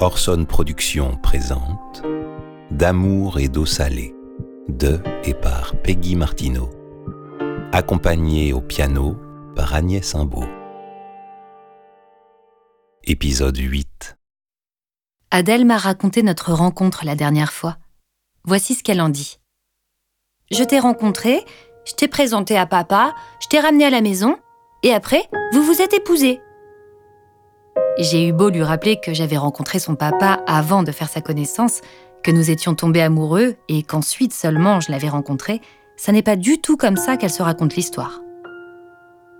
Orson Productions présente D'amour et d'eau salée de et par Peggy Martineau, accompagnée au piano par Agnès Imbeau. Épisode 8 Adèle m'a raconté notre rencontre la dernière fois. Voici ce qu'elle en dit. Je t'ai rencontré, je t'ai présenté à papa, je t'ai ramené à la maison, et après, vous vous êtes épousés. J'ai eu beau lui rappeler que j'avais rencontré son papa avant de faire sa connaissance, que nous étions tombés amoureux et qu'ensuite seulement je l'avais rencontré, ça n'est pas du tout comme ça qu'elle se raconte l'histoire.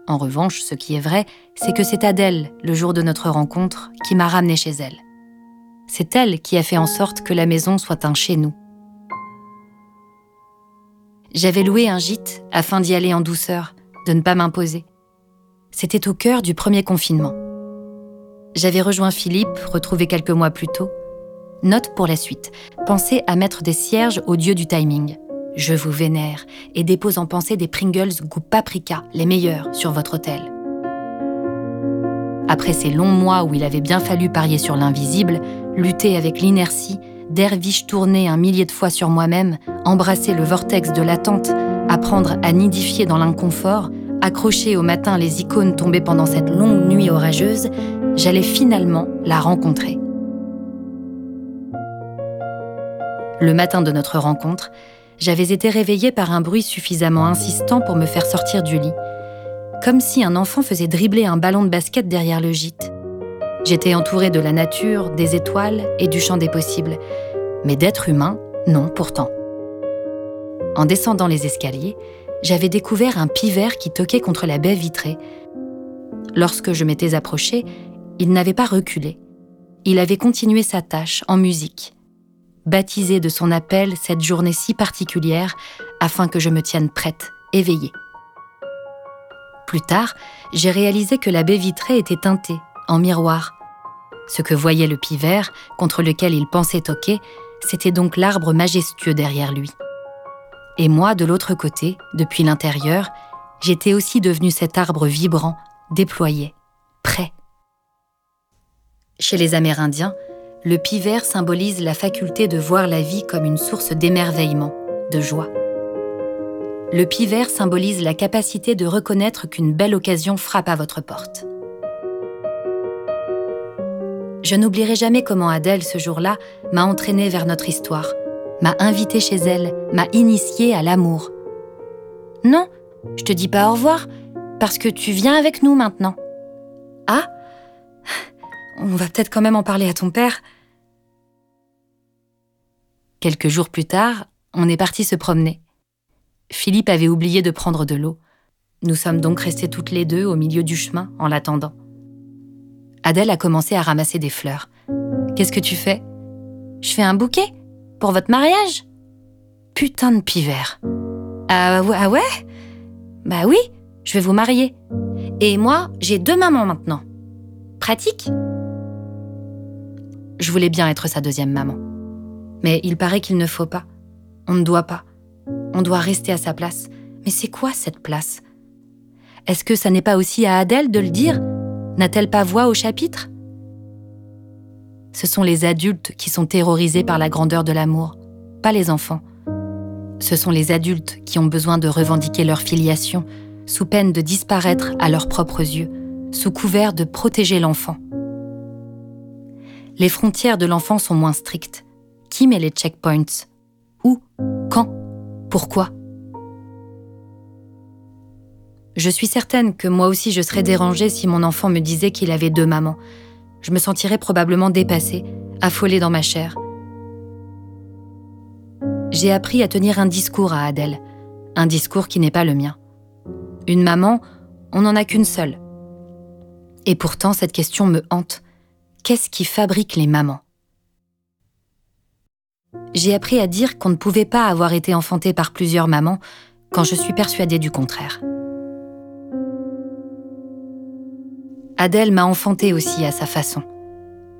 En revanche, ce qui est vrai, c'est que c'est Adèle, le jour de notre rencontre, qui m'a ramené chez elle. C'est elle qui a fait en sorte que la maison soit un chez nous. J'avais loué un gîte afin d'y aller en douceur, de ne pas m'imposer. C'était au cœur du premier confinement. J'avais rejoint Philippe, retrouvé quelques mois plus tôt. Note pour la suite. Pensez à mettre des cierges au dieu du timing. Je vous vénère et dépose en pensée des Pringles goût paprika, les meilleurs, sur votre hôtel. Après ces longs mois où il avait bien fallu parier sur l'invisible, lutter avec l'inertie, derviche tourner un millier de fois sur moi-même, embrasser le vortex de l'attente, apprendre à nidifier dans l'inconfort, accrocher au matin les icônes tombées pendant cette longue nuit orageuse, j'allais finalement la rencontrer. Le matin de notre rencontre, j'avais été réveillée par un bruit suffisamment insistant pour me faire sortir du lit, comme si un enfant faisait dribbler un ballon de basket derrière le gîte. J'étais entourée de la nature, des étoiles et du champ des possibles, mais d'être humain, non pourtant. En descendant les escaliers, j'avais découvert un pivert qui toquait contre la baie vitrée. Lorsque je m'étais approchée, il n'avait pas reculé. Il avait continué sa tâche en musique, baptisé de son appel cette journée si particulière afin que je me tienne prête, éveillée. Plus tard, j'ai réalisé que la baie vitrée était teintée, en miroir. Ce que voyait le pivert, contre lequel il pensait toquer, c'était donc l'arbre majestueux derrière lui. Et moi, de l'autre côté, depuis l'intérieur, j'étais aussi devenu cet arbre vibrant, déployé. Chez les Amérindiens, le pivert symbolise la faculté de voir la vie comme une source d'émerveillement, de joie. Le pivert symbolise la capacité de reconnaître qu'une belle occasion frappe à votre porte. Je n'oublierai jamais comment Adèle, ce jour-là, m'a entraîné vers notre histoire, m'a invité chez elle, m'a initié à l'amour. Non, je te dis pas au revoir, parce que tu viens avec nous maintenant. Ah on va peut-être quand même en parler à ton père. Quelques jours plus tard, on est parti se promener. Philippe avait oublié de prendre de l'eau. Nous sommes donc restés toutes les deux au milieu du chemin en l'attendant. Adèle a commencé à ramasser des fleurs. Qu'est-ce que tu fais? Je fais un bouquet? Pour votre mariage? Putain de pivert. Ah ouais, ah ouais? Bah oui, je vais vous marier. Et moi, j'ai deux mamans maintenant. Pratique? Je voulais bien être sa deuxième maman. Mais il paraît qu'il ne faut pas. On ne doit pas. On doit rester à sa place. Mais c'est quoi cette place? Est-ce que ça n'est pas aussi à Adèle de le dire? N'a-t-elle pas voix au chapitre? Ce sont les adultes qui sont terrorisés par la grandeur de l'amour, pas les enfants. Ce sont les adultes qui ont besoin de revendiquer leur filiation, sous peine de disparaître à leurs propres yeux, sous couvert de protéger l'enfant les frontières de l'enfant sont moins strictes. Qui met les checkpoints? Où? Quand? Pourquoi? Je suis certaine que moi aussi je serais dérangée si mon enfant me disait qu'il avait deux mamans. Je me sentirais probablement dépassée, affolée dans ma chair. J'ai appris à tenir un discours à Adèle, un discours qui n'est pas le mien. Une maman, on n'en a qu'une seule. Et pourtant, cette question me hante qu'est-ce qui fabrique les mamans? J'ai appris à dire qu'on ne pouvait pas avoir été enfanté par plusieurs mamans quand je suis persuadée du contraire. Adèle m'a enfantée aussi à sa façon.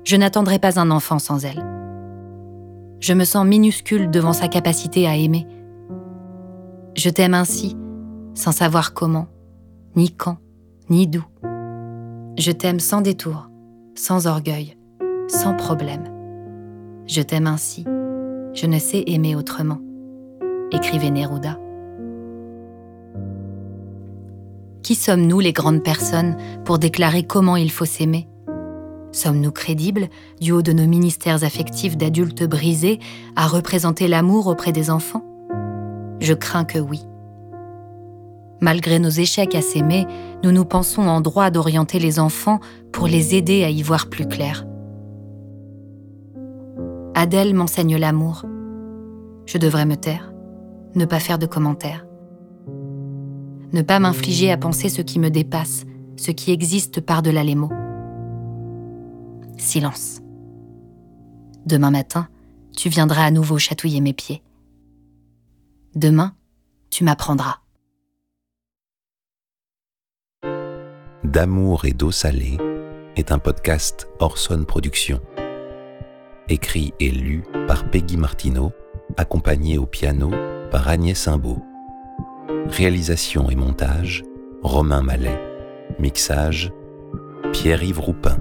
Je n'attendrai pas un enfant sans elle. Je me sens minuscule devant sa capacité à aimer. Je t'aime ainsi, sans savoir comment, ni quand, ni d'où. Je t'aime sans détour, sans orgueil, sans problème. Je t'aime ainsi, je ne sais aimer autrement, écrivait Neruda. Qui sommes-nous les grandes personnes pour déclarer comment il faut s'aimer? Sommes-nous crédibles, du haut de nos ministères affectifs d'adultes brisés, à représenter l'amour auprès des enfants? Je crains que oui. Malgré nos échecs à s'aimer, nous nous pensons en droit d'orienter les enfants pour les aider à y voir plus clair. Adèle m'enseigne l'amour. Je devrais me taire, ne pas faire de commentaires ne pas m'infliger à penser ce qui me dépasse, ce qui existe par-delà les mots. Silence. Demain matin, tu viendras à nouveau chatouiller mes pieds. Demain, tu m'apprendras. D'amour et d'eau salée est un podcast Orson Productions. Écrit et lu par Peggy Martineau, accompagné au piano par Agnès Simbaud. Réalisation et montage, Romain Mallet. Mixage, Pierre-Yves Roupin.